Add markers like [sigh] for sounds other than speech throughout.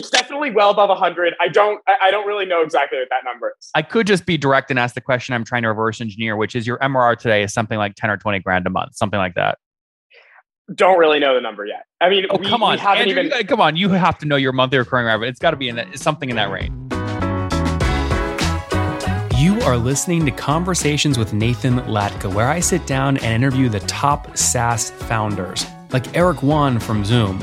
it's definitely well above 100. I don't I don't really know exactly what that number is. I could just be direct and ask the question I'm trying to reverse engineer, which is your MRR today is something like 10 or 20 grand a month, something like that. Don't really know the number yet. I mean, oh, we, come on, we haven't Andrew, even. come on, you have to know your monthly recurring revenue. It's got to be in that, something in that range. You are listening to Conversations with Nathan Latka, where I sit down and interview the top SaaS founders, like Eric Yuan from Zoom.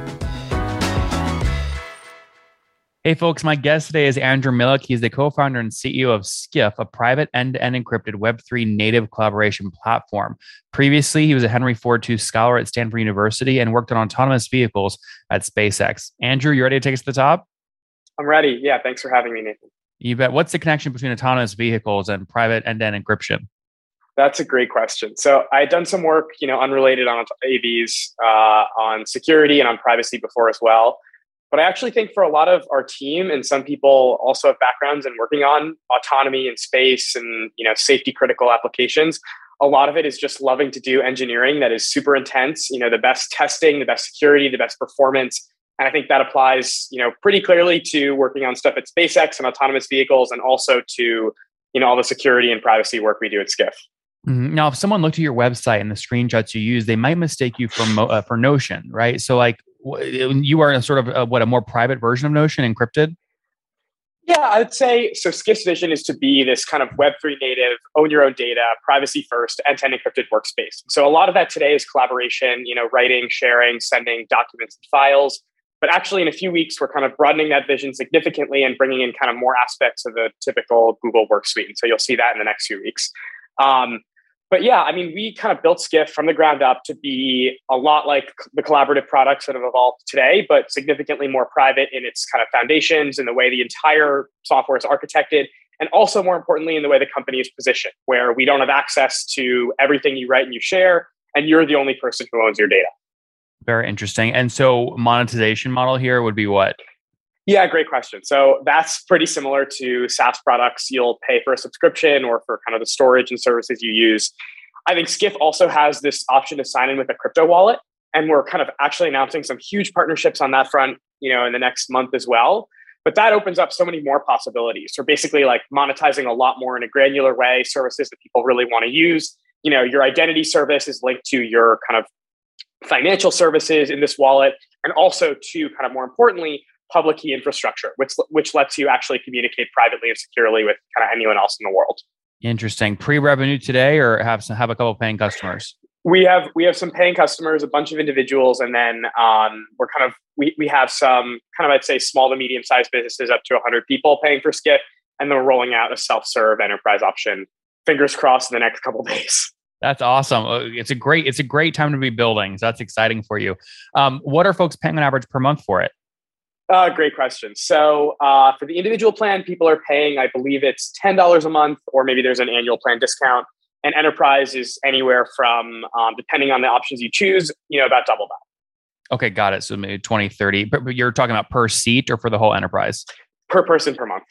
Hey, folks, my guest today is Andrew Milich. He's the co founder and CEO of Skiff, a private end to end encrypted Web3 native collaboration platform. Previously, he was a Henry Ford II scholar at Stanford University and worked on autonomous vehicles at SpaceX. Andrew, you ready to take us to the top? I'm ready. Yeah, thanks for having me, Nathan. You bet. What's the connection between autonomous vehicles and private end to end encryption? That's a great question. So I had done some work, you know, unrelated on AVs, uh, on security and on privacy before as well. But I actually think for a lot of our team and some people also have backgrounds in working on autonomy and space and you know safety critical applications. A lot of it is just loving to do engineering that is super intense, you know, the best testing, the best security, the best performance. And I think that applies, you know, pretty clearly to working on stuff at SpaceX and autonomous vehicles and also to, you know, all the security and privacy work we do at Skiff. Mm-hmm. Now, if someone looked at your website and the screenshots you use, they might mistake you for uh, for Notion, right? So, like, you are a sort of a, what a more private version of Notion, encrypted. Yeah, I'd say so. Skiff's vision is to be this kind of Web3 native, own your own data, privacy first, end-to-end encrypted workspace. So a lot of that today is collaboration, you know, writing, sharing, sending documents and files. But actually, in a few weeks, we're kind of broadening that vision significantly and bringing in kind of more aspects of the typical Google Work Suite. And so you'll see that in the next few weeks. Um, but yeah, I mean, we kind of built Skiff from the ground up to be a lot like the collaborative products that have evolved today, but significantly more private in its kind of foundations and the way the entire software is architected. And also, more importantly, in the way the company is positioned, where we don't have access to everything you write and you share, and you're the only person who owns your data. Very interesting. And so, monetization model here would be what? Yeah, great question. So that's pretty similar to SaaS products. You'll pay for a subscription or for kind of the storage and services you use. I think Skiff also has this option to sign in with a crypto wallet. And we're kind of actually announcing some huge partnerships on that front, you know, in the next month as well. But that opens up so many more possibilities. So basically like monetizing a lot more in a granular way, services that people really want to use. You know, your identity service is linked to your kind of financial services in this wallet and also to kind of more importantly public key infrastructure, which which lets you actually communicate privately and securely with kind of anyone else in the world. Interesting. Pre-revenue today, or have some, have a couple paying customers. We have we have some paying customers, a bunch of individuals, and then um, we're kind of we we have some kind of I'd say small to medium sized businesses up to 100 people paying for Skiff, and then we're rolling out a self serve enterprise option. Fingers crossed in the next couple [laughs] days. That's awesome. Uh, it's a great it's a great time to be building. So that's exciting for you. Um, what are folks paying on average per month for it? Uh, great question. So uh, for the individual plan, people are paying, I believe it's ten dollars a month, or maybe there's an annual plan discount. And enterprise is anywhere from, um, depending on the options you choose, you know, about double that. Okay, got it. So maybe 20, 30, but, but you're talking about per seat or for the whole enterprise? Per person per month.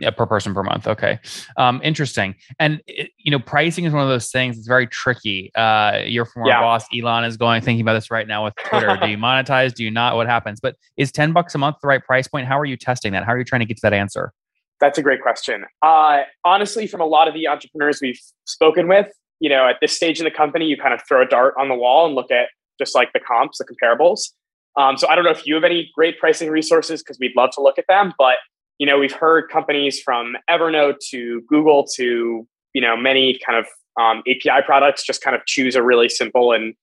Yeah, per person per month. Okay, um, interesting. And it, you know, pricing is one of those things. It's very tricky. Uh, your former yeah. boss Elon is going thinking about this right now with Twitter. do you [laughs] monetize? Do you not? What happens? But is ten bucks a month the right price point? How are you testing that? How are you trying to get to that answer? That's a great question. Uh, honestly, from a lot of the entrepreneurs we've spoken with, you know, at this stage in the company, you kind of throw a dart on the wall and look at just like the comps, the comparables. Um, so I don't know if you have any great pricing resources because we'd love to look at them, but you know, we've heard companies from Evernote to Google to, you know, many kind of um, API products just kind of choose a really simple and,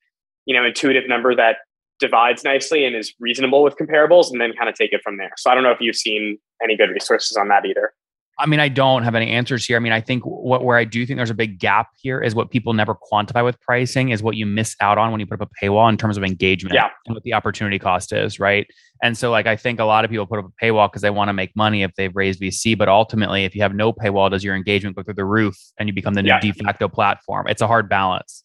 you know, intuitive number that divides nicely and is reasonable with comparables and then kind of take it from there. So I don't know if you've seen any good resources on that either. I mean, I don't have any answers here. I mean, I think what where I do think there's a big gap here is what people never quantify with pricing is what you miss out on when you put up a paywall in terms of engagement yeah. and what the opportunity cost is, right? And so, like, I think a lot of people put up a paywall because they want to make money if they've raised VC. But ultimately, if you have no paywall, does your engagement go through the roof and you become the new yeah. de facto platform? It's a hard balance.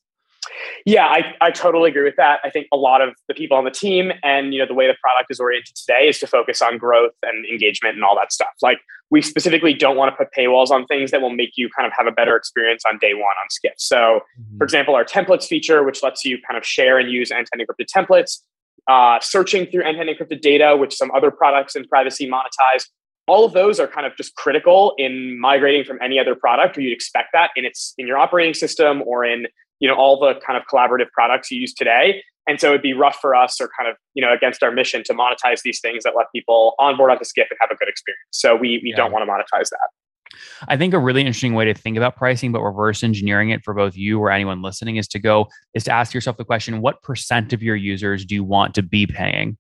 Yeah, I, I totally agree with that. I think a lot of the people on the team and you know the way the product is oriented today is to focus on growth and engagement and all that stuff. Like we specifically don't want to put paywalls on things that will make you kind of have a better experience on day one on Skiff. So, mm-hmm. for example, our templates feature, which lets you kind of share and use end-to-end encrypted templates, uh, searching through end-to-end encrypted data, which some other products in privacy monetize. All of those are kind of just critical in migrating from any other product, or you'd expect that in its in your operating system or in you know all the kind of collaborative products you use today and so it'd be rough for us or kind of you know against our mission to monetize these things that let people onboard onto skiff and have a good experience so we we yeah. don't want to monetize that I think a really interesting way to think about pricing, but reverse engineering it for both you or anyone listening is to go, is to ask yourself the question, what percent of your users do you want to be paying?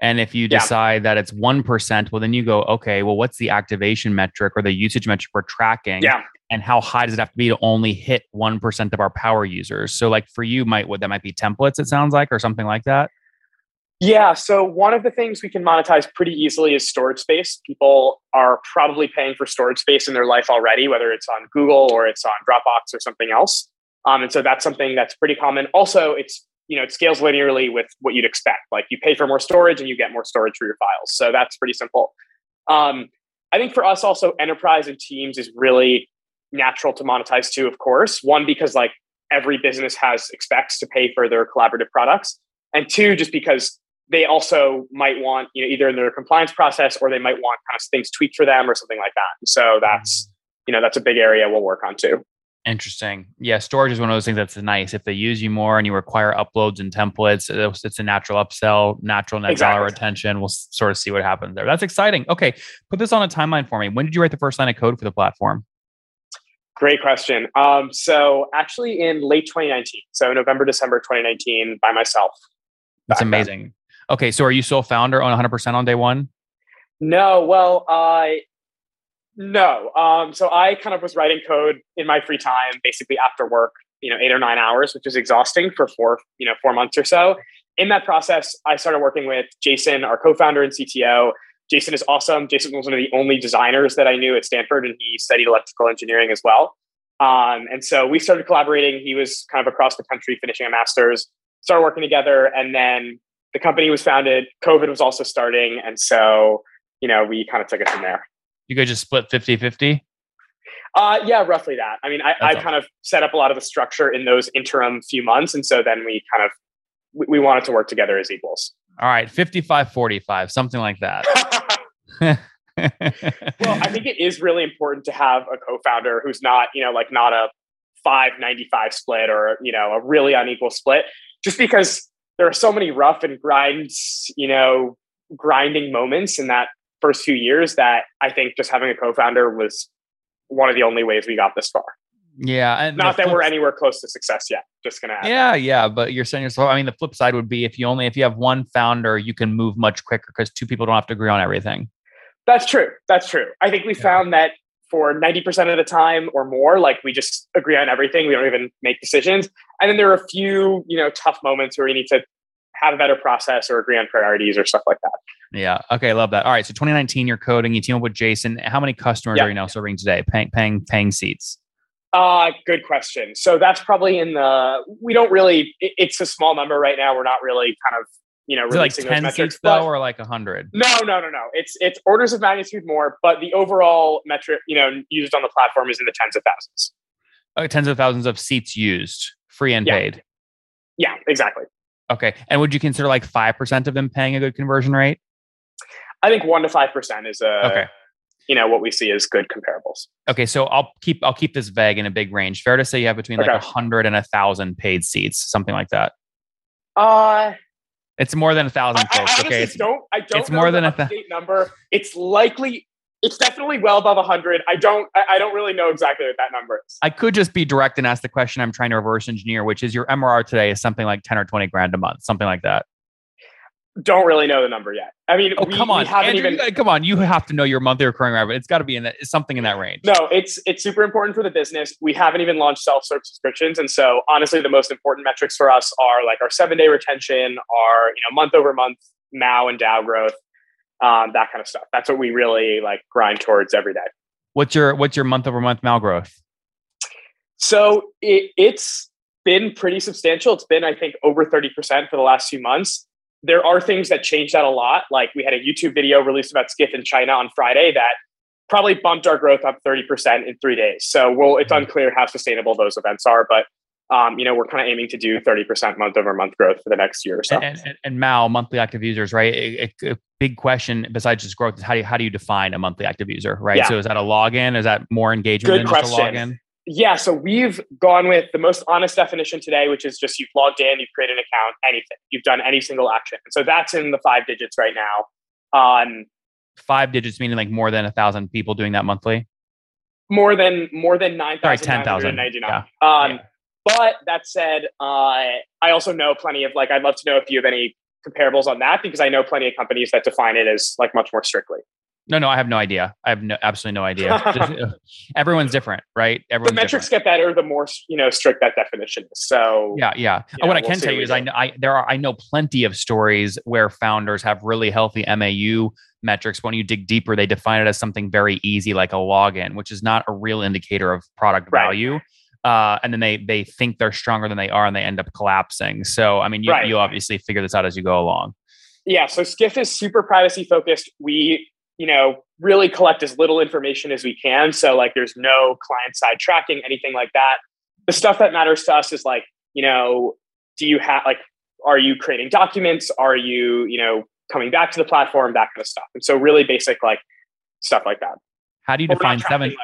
And if you decide yeah. that it's 1%, well, then you go, okay, well, what's the activation metric or the usage metric we're tracking? Yeah and how high does it have to be to only hit 1% of our power users? So like for you might what that might be templates it sounds like or something like that? Yeah so one of the things we can monetize pretty easily is storage space. People are probably paying for storage space in their life already whether it's on google or it's on dropbox or something else. Um, and so that's something that's pretty common. Also it's you know it scales linearly with what you'd expect. Like you pay for more storage and you get more storage for your files. So that's pretty simple. Um, i think for us also enterprise and teams is really natural to monetize too, of course. One, because like every business has expects to pay for their collaborative products. And two, just because they also might want, you know, either in their compliance process or they might want kind of things tweaked for them or something like that. So that's, mm. you know, that's a big area we'll work on too. Interesting. Yeah, storage is one of those things that's nice. If they use you more and you require uploads and templates, it's a natural upsell, natural net exactly. dollar retention. We'll sort of see what happens there. That's exciting. Okay, put this on a timeline for me. When did you write the first line of code for the platform? Great question. Um, so actually in late 2019, so November, December 2019 by myself. That's amazing. Then. Okay. So are you still founder on 100% on day one? No. Well, I, no. Um, so I kind of was writing code in my free time, basically after work, you know, eight or nine hours, which is exhausting for four, you know, four months or so. In that process, I started working with Jason, our co-founder and CTO, Jason is awesome. Jason was one of the only designers that I knew at Stanford, and he studied electrical engineering as well. Um, and so we started collaborating. He was kind of across the country finishing a master's, started working together, and then the company was founded. COVID was also starting. And so, you know, we kind of took it from there. You guys just split 50 50? Uh, yeah, roughly that. I mean, I, I kind of set up a lot of the structure in those interim few months. And so then we kind of, we, we wanted to work together as equals. All right, 55 45, something like that. [laughs] well, I think it is really important to have a co-founder who's not, you know, like not a 595 split or, you know, a really unequal split, just because there are so many rough and grinds, you know, grinding moments in that first few years that I think just having a co-founder was one of the only ways we got this far. Yeah, and not that flip, we're anywhere close to success yet. Just gonna. yeah, that. yeah, but you're saying yourself. I mean, the flip side would be if you only if you have one founder, you can move much quicker because two people don't have to agree on everything. That's true. That's true. I think we yeah. found that for 90% of the time or more, like we just agree on everything. We don't even make decisions. And then there are a few, you know, tough moments where we need to have a better process or agree on priorities or stuff like that. Yeah. Okay. I love that. All right. So 2019, you're coding, you team up with Jason. How many customers yeah. are you now serving today? Paying, paying, paying seats? Uh, good question. So that's probably in the, we don't really, it, it's a small number right now. We're not really kind of you know, like ten metrics, seats though, or like a hundred? No, no, no, no. It's it's orders of magnitude more, but the overall metric, you know, used on the platform is in the tens of thousands. Okay, tens of thousands of seats used, free and yeah. paid. Yeah, exactly. Okay, and would you consider like five percent of them paying a good conversion rate? I think one to five percent is a okay. You know what we see as good comparables. Okay, so I'll keep I'll keep this vague in a big range. Fair to say you have between okay. like a hundred and a thousand paid seats, something like that. Uh it's more than a thousand folks. I, I okay, it's, don't. I don't. It's more than a th- number. It's likely. It's definitely well above hundred. I don't. I don't really know exactly what that number is. I could just be direct and ask the question I'm trying to reverse engineer, which is your MRR today is something like ten or twenty grand a month, something like that. Don't really know the number yet. I mean, oh we, come on, Andrew, even. you, come on, you have to know your monthly recurring revenue. It's got to be in that something in that range. No, it's it's super important for the business. We haven't even launched self-serve subscriptions, and so honestly, the most important metrics for us are like our seven-day retention, our you know month over month MAU and DAU growth, um, that kind of stuff. That's what we really like grind towards every day. What's your what's your month over month MAU growth? So it, it's been pretty substantial. It's been I think over thirty percent for the last few months there are things that change that a lot. Like we had a YouTube video released about Skiff in China on Friday that probably bumped our growth up 30% in three days. So well, it's mm-hmm. unclear how sustainable those events are, but um, you know, we're kind of aiming to do 30% month over month growth for the next year or so. And, and, and MAU, monthly active users, right? A, a, big question besides just growth is how do you, how do you define a monthly active user, right? Yeah. So is that a login? Is that more engagement Good than question. just a login? Yeah, so we've gone with the most honest definition today, which is just you've logged in, you've created an account, anything. You've done any single action. And so that's in the five digits right now. Um, five digits meaning like more than a thousand people doing that monthly? More than more than nine thousand ten thousand ninety nine. Yeah. Um, yeah. But that said, uh, I also know plenty of like I'd love to know if you have any comparables on that because I know plenty of companies that define it as like much more strictly. No, no, I have no idea. I have no, absolutely no idea. [laughs] Just, uh, everyone's different, right? Everyone's the metrics different. get better the more you know strict that definition is. So yeah, yeah. what know, I can we'll tell you is I know I, there are I know plenty of stories where founders have really healthy MAU metrics. When you dig deeper, they define it as something very easy, like a login, which is not a real indicator of product right. value. Uh, and then they they think they're stronger than they are, and they end up collapsing. So I mean, you, right. you obviously figure this out as you go along. Yeah, so Skiff is super privacy focused. We you know, really collect as little information as we can. So like there's no client side tracking, anything like that. The stuff that matters to us is like, you know, do you have like are you creating documents? Are you, you know, coming back to the platform, that kind of stuff. And so really basic like stuff like that. How do you define seven? Like,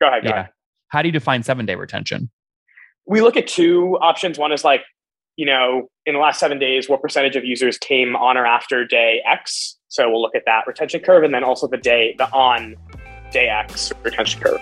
go ahead. Go yeah. Ahead. How do you define seven day retention? We look at two options. One is like, you know, in the last seven days, what percentage of users came on or after day X? So we'll look at that retention curve and then also the day, the on day X retention curve.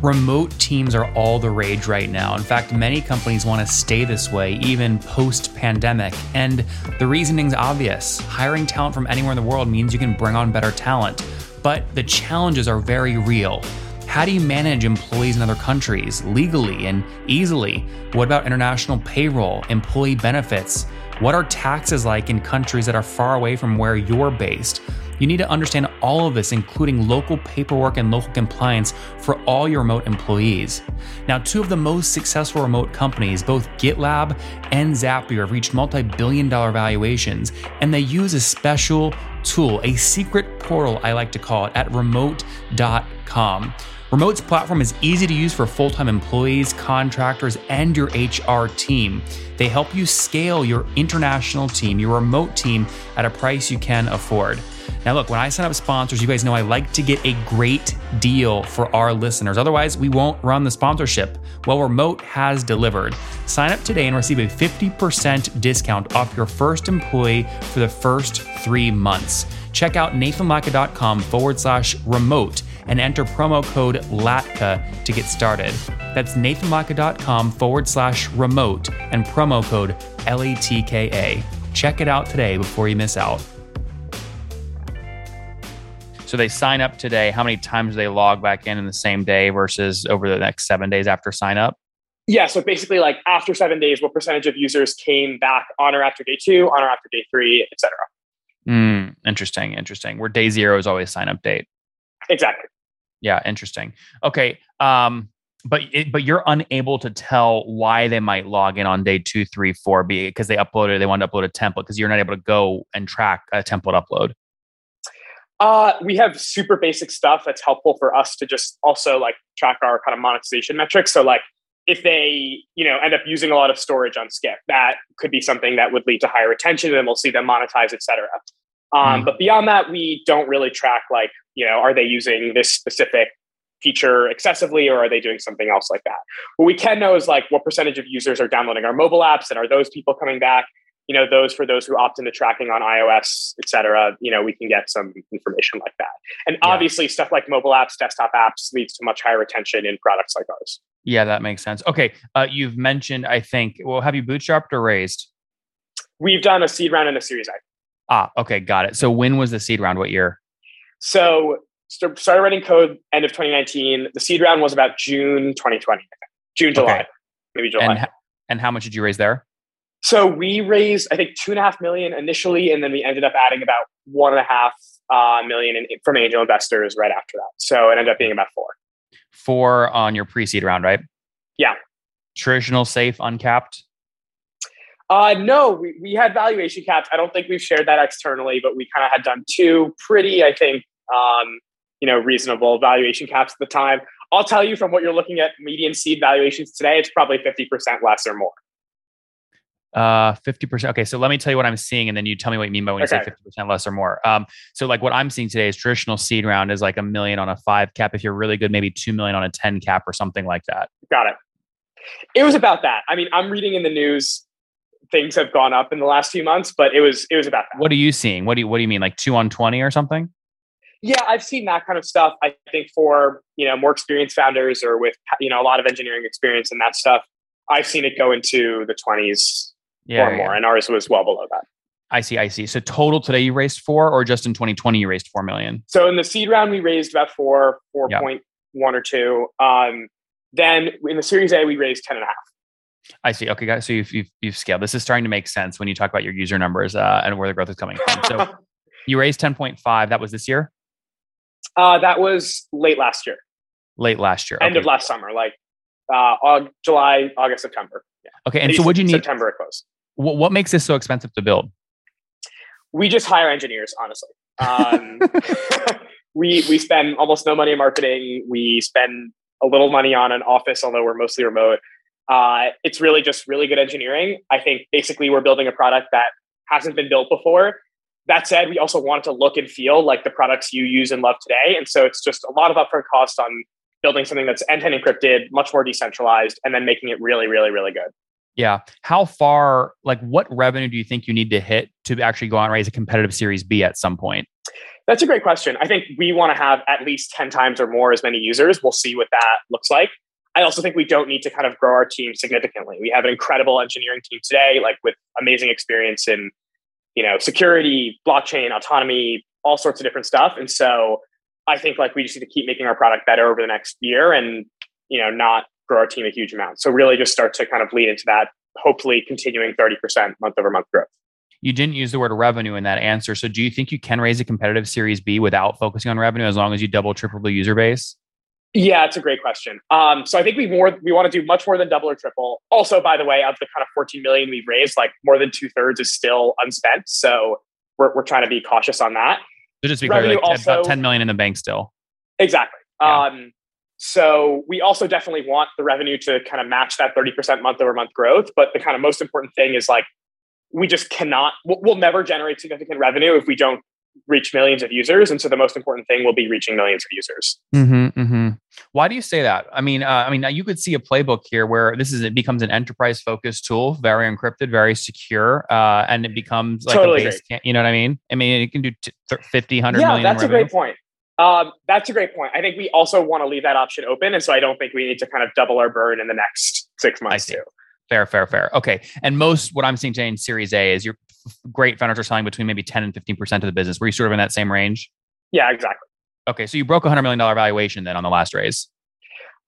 Remote teams are all the rage right now. In fact, many companies want to stay this way even post pandemic. And the reasoning's obvious hiring talent from anywhere in the world means you can bring on better talent. But the challenges are very real. How do you manage employees in other countries legally and easily? What about international payroll, employee benefits? What are taxes like in countries that are far away from where you're based? You need to understand all of this, including local paperwork and local compliance for all your remote employees. Now, two of the most successful remote companies, both GitLab and Zapier, have reached multi billion dollar valuations, and they use a special tool, a secret portal, I like to call it, at remote.com. Remote's platform is easy to use for full time employees, contractors, and your HR team. They help you scale your international team, your remote team, at a price you can afford. Now, look, when I sign up sponsors, you guys know I like to get a great deal for our listeners. Otherwise, we won't run the sponsorship. Well, Remote has delivered. Sign up today and receive a 50% discount off your first employee for the first three months. Check out nathanlatka.com forward slash remote and enter promo code LATKA to get started. That's nathanlatka.com forward slash remote and promo code LATKA. Check it out today before you miss out. So they sign up today. How many times do they log back in in the same day versus over the next seven days after sign up? Yeah. So basically, like after seven days, what percentage of users came back on or after day two, on or after day three, et cetera? Mm, interesting. Interesting. Where day zero is always sign up date. Exactly. Yeah, interesting. Okay. Um, but it, but you're unable to tell why they might log in on day two, three, four, B because they uploaded, they want to upload a template because you're not able to go and track a template upload. Uh, we have super basic stuff that's helpful for us to just also like track our kind of monetization metrics. So like if they you know end up using a lot of storage on skiff that could be something that would lead to higher retention, and we'll see them monetize, et cetera. Um, mm. But beyond that, we don't really track like, you know, are they using this specific feature excessively or are they doing something else like that? What we can know is like what percentage of users are downloading our mobile apps and are those people coming back? You know, those for those who opt into tracking on iOS, et cetera, you know, we can get some information like that. And yeah. obviously stuff like mobile apps, desktop apps leads to much higher retention in products like ours. Yeah, that makes sense. Okay, uh, you've mentioned, I think, well, have you bootstrapped or raised? We've done a seed round and a Series A. Ah, okay, got it. So when was the seed round? What year? So started writing code end of 2019. The seed round was about June 2020, June, July, okay. maybe July. And, and how much did you raise there? So we raised, I think, two and a half million initially, and then we ended up adding about one and a half uh, million in, from angel investors right after that. So it ended up being about four. Four on your pre-seed round, right? Yeah. Traditional, safe, uncapped. Uh, no, we, we had valuation caps. I don't think we've shared that externally, but we kind of had done two pretty, I think, um, you know, reasonable valuation caps at the time. I'll tell you from what you're looking at median seed valuations today, it's probably 50% less or more. Uh, 50%. Okay. So let me tell you what I'm seeing and then you tell me what you mean by when okay. you say 50% less or more. Um, so like what I'm seeing today is traditional seed round is like a million on a five cap. If you're really good, maybe 2 million on a 10 cap or something like that. Got it. It was about that. I mean, I'm reading in the news things have gone up in the last few months, but it was, it was about that. What are you seeing? What do you, what do you mean? Like two on 20 or something? Yeah, I've seen that kind of stuff. I think for, you know, more experienced founders or with, you know, a lot of engineering experience and that stuff, I've seen it go into the 20s yeah, or more, yeah. and ours was well below that. I see, I see. So total today you raised four, or just in 2020 you raised four million? So in the seed round we raised about four, four point one or two. Um, then in the Series A we raised ten and a half. I see. Okay, guys. So you've, you've, you've scaled. This is starting to make sense when you talk about your user numbers uh, and where the growth is coming from. So [laughs] you raised 10.5. That was this year? Uh, that was late last year. Late last year. End okay. of last summer, like uh, July, August, September. Yeah. Okay. And so what do you need? September it closed what, what makes this so expensive to build? We just hire engineers, honestly. Um, [laughs] [laughs] we we spend almost no money in marketing. We spend a little money on an office, although we're mostly remote. Uh, it's really just really good engineering. I think basically we're building a product that hasn't been built before. That said, we also want it to look and feel like the products you use and love today. And so it's just a lot of upfront cost on building something that's end-to-end encrypted, much more decentralized, and then making it really, really, really good. Yeah. How far, like, what revenue do you think you need to hit to actually go out and raise a competitive Series B at some point? That's a great question. I think we want to have at least 10 times or more as many users. We'll see what that looks like. I also think we don't need to kind of grow our team significantly. We have an incredible engineering team today, like with amazing experience in, you know, security, blockchain, autonomy, all sorts of different stuff. And so I think like we just need to keep making our product better over the next year and, you know, not grow our team a huge amount. So really just start to kind of lead into that, hopefully continuing 30% month over month growth. You didn't use the word revenue in that answer. So do you think you can raise a competitive series B without focusing on revenue as long as you double, triple the user base? Yeah, it's a great question. Um, so I think we more we want to do much more than double or triple. Also, by the way, of the kind of 14 million we've raised, like more than two thirds is still unspent. So we're we're trying to be cautious on that. So just be clear, like also, about 10 million in the bank still. Exactly. Yeah. Um, so we also definitely want the revenue to kind of match that 30% month over month growth. But the kind of most important thing is like, we just cannot, we'll, never generate significant revenue if we don't reach millions of users. And so the most important thing will be reaching millions of users. Mm-hmm, mm-hmm. Why do you say that? I mean, uh, I mean, you could see a playbook here where this is, it becomes an enterprise focused tool, very encrypted, very secure. Uh, and it becomes like totally a base, you know what I mean? I mean, it can do t- 50, 100 yeah, million that's a great point. Um, that's a great point. I think we also want to leave that option open, and so I don't think we need to kind of double our burn in the next six months too. Fair, fair, fair. Okay, and most what I'm seeing today in Series A is your great founders are selling between maybe 10 and 15 percent of the business. Were you sort of in that same range? Yeah, exactly. Okay, so you broke a hundred million dollar valuation then on the last raise.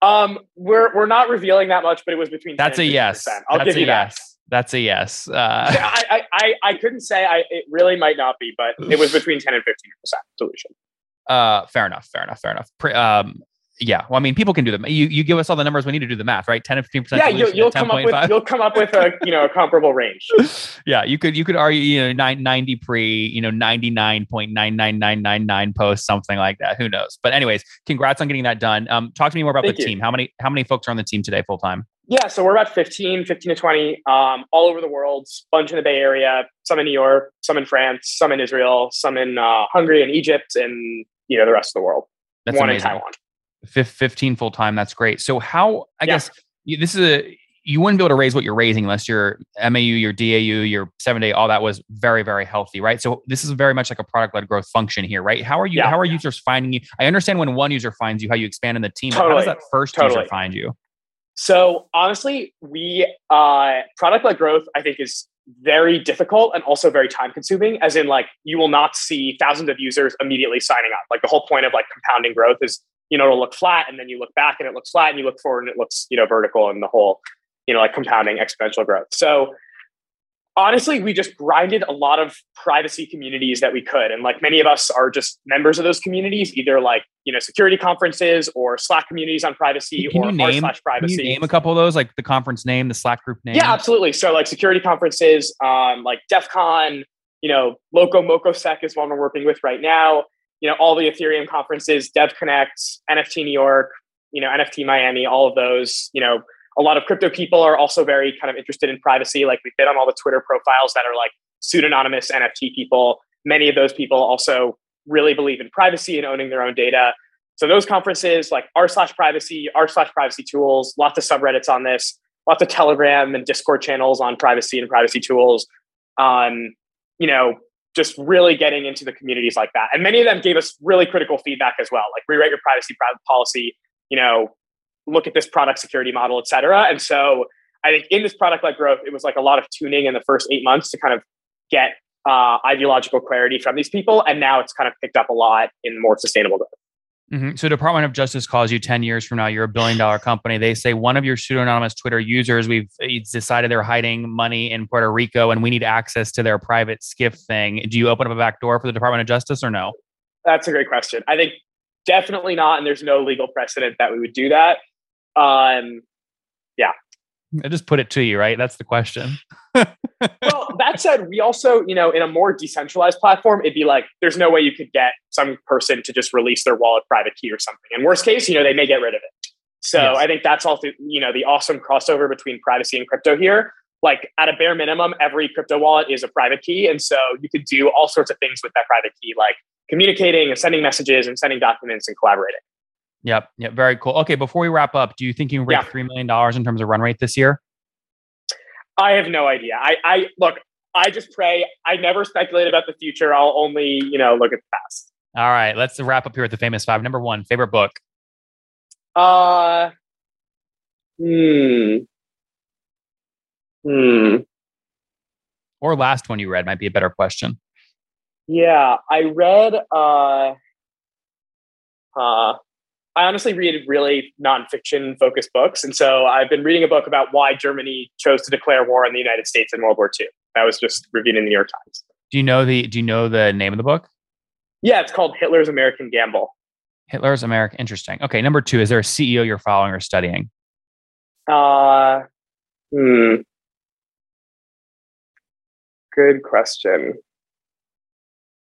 Um, we're we're not revealing that much, but it was between. That's a yes. I'll That's give you yes. that. That's a yes. Uh, [laughs] I, I I couldn't say. I it really might not be, but it was between 10 and 15 percent dilution. Uh, fair enough. Fair enough. Fair enough. Um, yeah. Well, I mean, people can do them. You you give us all the numbers. We need to do the math, right? Ten to fifteen percent. Yeah, you'll, you'll come up with you'll come up with a [laughs] you know a comparable range. yeah, you could you could argue you know ninety pre you know ninety nine point nine nine nine nine nine post something like that. Who knows? But anyways, congrats on getting that done. Um, talk to me more about Thank the you. team. How many how many folks are on the team today full time? Yeah, so we're about 15, 15 to 20, um, all over the world, bunch in the Bay Area, some in New York, some in France, some in Israel, some in uh, Hungary and Egypt, and you know the rest of the world. That's One amazing. in Taiwan. 15 full time. That's great. So how I yeah. guess this is a you wouldn't be able to raise what you're raising unless your MAU, your DAU, your seven day, all that was very, very healthy, right? So this is very much like a product led growth function here, right? How are you? Yeah. How are users finding you? I understand when one user finds you, how you expand in the team. Totally. how does that first totally. user find you? So honestly, we uh, product led growth, I think, is very difficult and also very time consuming. As in, like you will not see thousands of users immediately signing up. Like the whole point of like compounding growth is, you know, it'll look flat and then you look back and it looks flat and you look forward and it looks, you know, vertical and the whole, you know, like compounding exponential growth. So honestly, we just grinded a lot of privacy communities that we could. And like many of us are just members of those communities, either like, you know, security conferences or Slack communities on privacy can or you name, slash privacy. Can you name a couple of those, like the conference name, the Slack group name? Yeah, absolutely. So like security conferences, um, like DEF CON, you know, Loco Moco Sec is one we're working with right now. You know, all the Ethereum conferences, Dev Connect, NFT New York, you know, NFT Miami, all of those, you know, a lot of crypto people are also very kind of interested in privacy. Like we've been on all the Twitter profiles that are like pseudonymous NFT people. Many of those people also really believe in privacy and owning their own data. So those conferences like r slash privacy, r slash privacy tools, lots of subreddits on this, lots of Telegram and Discord channels on privacy and privacy tools. Um, you know, just really getting into the communities like that. And many of them gave us really critical feedback as well, like rewrite your privacy policy, you know, look at this product security model, et cetera. And so I think in this product led growth, it was like a lot of tuning in the first eight months to kind of get uh, ideological clarity from these people. And now it's kind of picked up a lot in more sustainable growth. Mm-hmm. So Department of Justice calls you 10 years from now, you're a billion dollar company. They say one of your pseudonymous Twitter users, we've decided they're hiding money in Puerto Rico and we need access to their private skiff thing. Do you open up a back door for the Department of Justice or no? That's a great question. I think definitely not. And there's no legal precedent that we would do that. Um, yeah. I just put it to you, right? That's the question. well, that said, we also, you know, in a more decentralized platform, it'd be like there's no way you could get some person to just release their wallet private key or something. In worst case, you know, they may get rid of it. So yes. I think that's also, you know, the awesome crossover between privacy and crypto here. Like at a bare minimum, every crypto wallet is a private key. And so you could do all sorts of things with that private key, like communicating and sending messages and sending documents and collaborating. Yep. Yep. Very cool. Okay. Before we wrap up, do you think you can break yeah. $3 million in terms of run rate this year? I have no idea. I, I look, I just pray. I never speculate about the future. I'll only, you know, look at the past. All right. Let's wrap up here with the famous five. Number one, favorite book. Uh, hmm. Hmm. Or last one you read might be a better question. Yeah, I read uh uh I honestly read really nonfiction focused books. And so I've been reading a book about why Germany chose to declare war on the United States in World War II. That was just reviewed in the New York Times. Do you know the do you know the name of the book? Yeah, it's called Hitler's American Gamble. Hitler's American interesting. Okay, number two, is there a CEO you're following or studying? Uh hmm. Good question.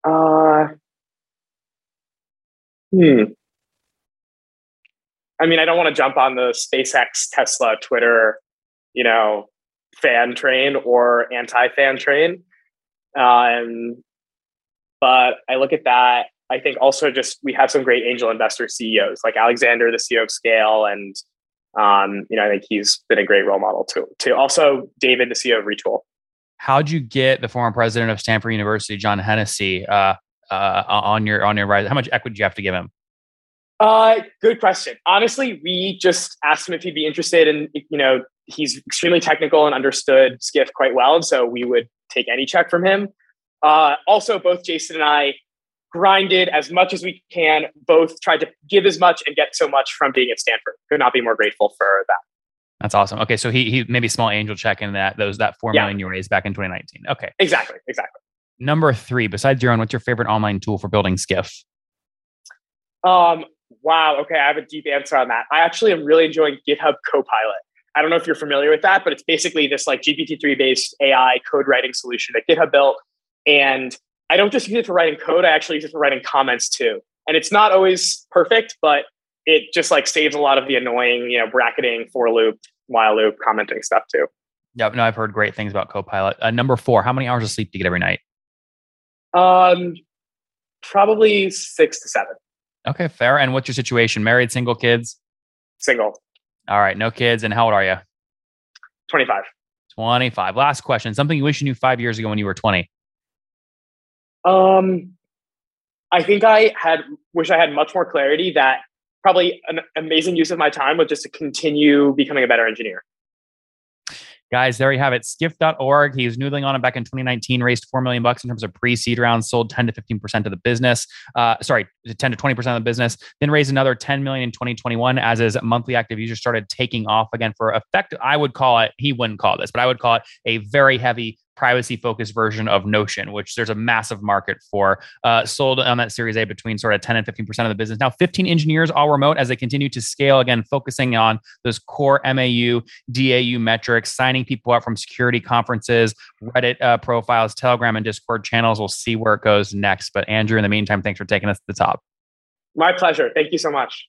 Uh hmm. I mean, I don't want to jump on the SpaceX, Tesla, Twitter, you know, fan train or anti-fan train. Um, but I look at that. I think also just we have some great angel investor CEOs like Alexander, the CEO of Scale, and um, you know I think he's been a great role model too. To also David, the CEO of Retool. How'd you get the former president of Stanford University, John Hennessy, uh, uh, on your on your rise? How much equity do you have to give him? Uh, good question. Honestly, we just asked him if he'd be interested, and you know, he's extremely technical and understood Skiff quite well, and so we would take any check from him. Uh, also, both Jason and I grinded as much as we can. Both tried to give as much and get so much from being at Stanford. Could not be more grateful for that. That's awesome. Okay, so he he maybe small angel check in that those that four yeah. million you raised back in 2019. Okay, exactly, exactly. Number three, besides your own, what's your favorite online tool for building Skiff? Um, Wow. Okay. I have a deep answer on that. I actually am really enjoying GitHub Copilot. I don't know if you're familiar with that, but it's basically this like GPT-3 based AI code writing solution that GitHub built. And I don't just use it for writing code. I actually use it for writing comments too. And it's not always perfect, but it just like saves a lot of the annoying, you know, bracketing, for loop, while loop, commenting stuff too. Yep. No, I've heard great things about Copilot. Uh, number four, how many hours of sleep do you get every night? Um, probably six to seven. Okay, fair. And what's your situation? Married, single, kids? Single. All right, no kids. And how old are you? 25. 25. Last question. Something you wish you knew five years ago when you were 20? Um, I think I had wish I had much more clarity that probably an amazing use of my time was just to continue becoming a better engineer. Guys, there you have it. Skiff.org. He was noodling on it back in 2019, raised 4 million bucks in terms of pre-seed rounds, sold 10 to 15% of the business. Uh, sorry, 10 to 20% of the business, then raised another 10 million in 2021 as his monthly active users started taking off again for effect. I would call it, he wouldn't call this, but I would call it a very heavy privacy focused version of Notion, which there's a massive market for. Uh, sold on that Series A between sort of 10 and 15% of the business. Now, 15 engineers all remote as they continue to scale, again, focusing on those core MAU, DAU metrics, signing people up from security conferences, Reddit uh, profiles, Telegram, and Discord channels. We'll see where it goes next. But Andrew, in the meantime, thanks for taking us to the top. My pleasure. Thank you so much.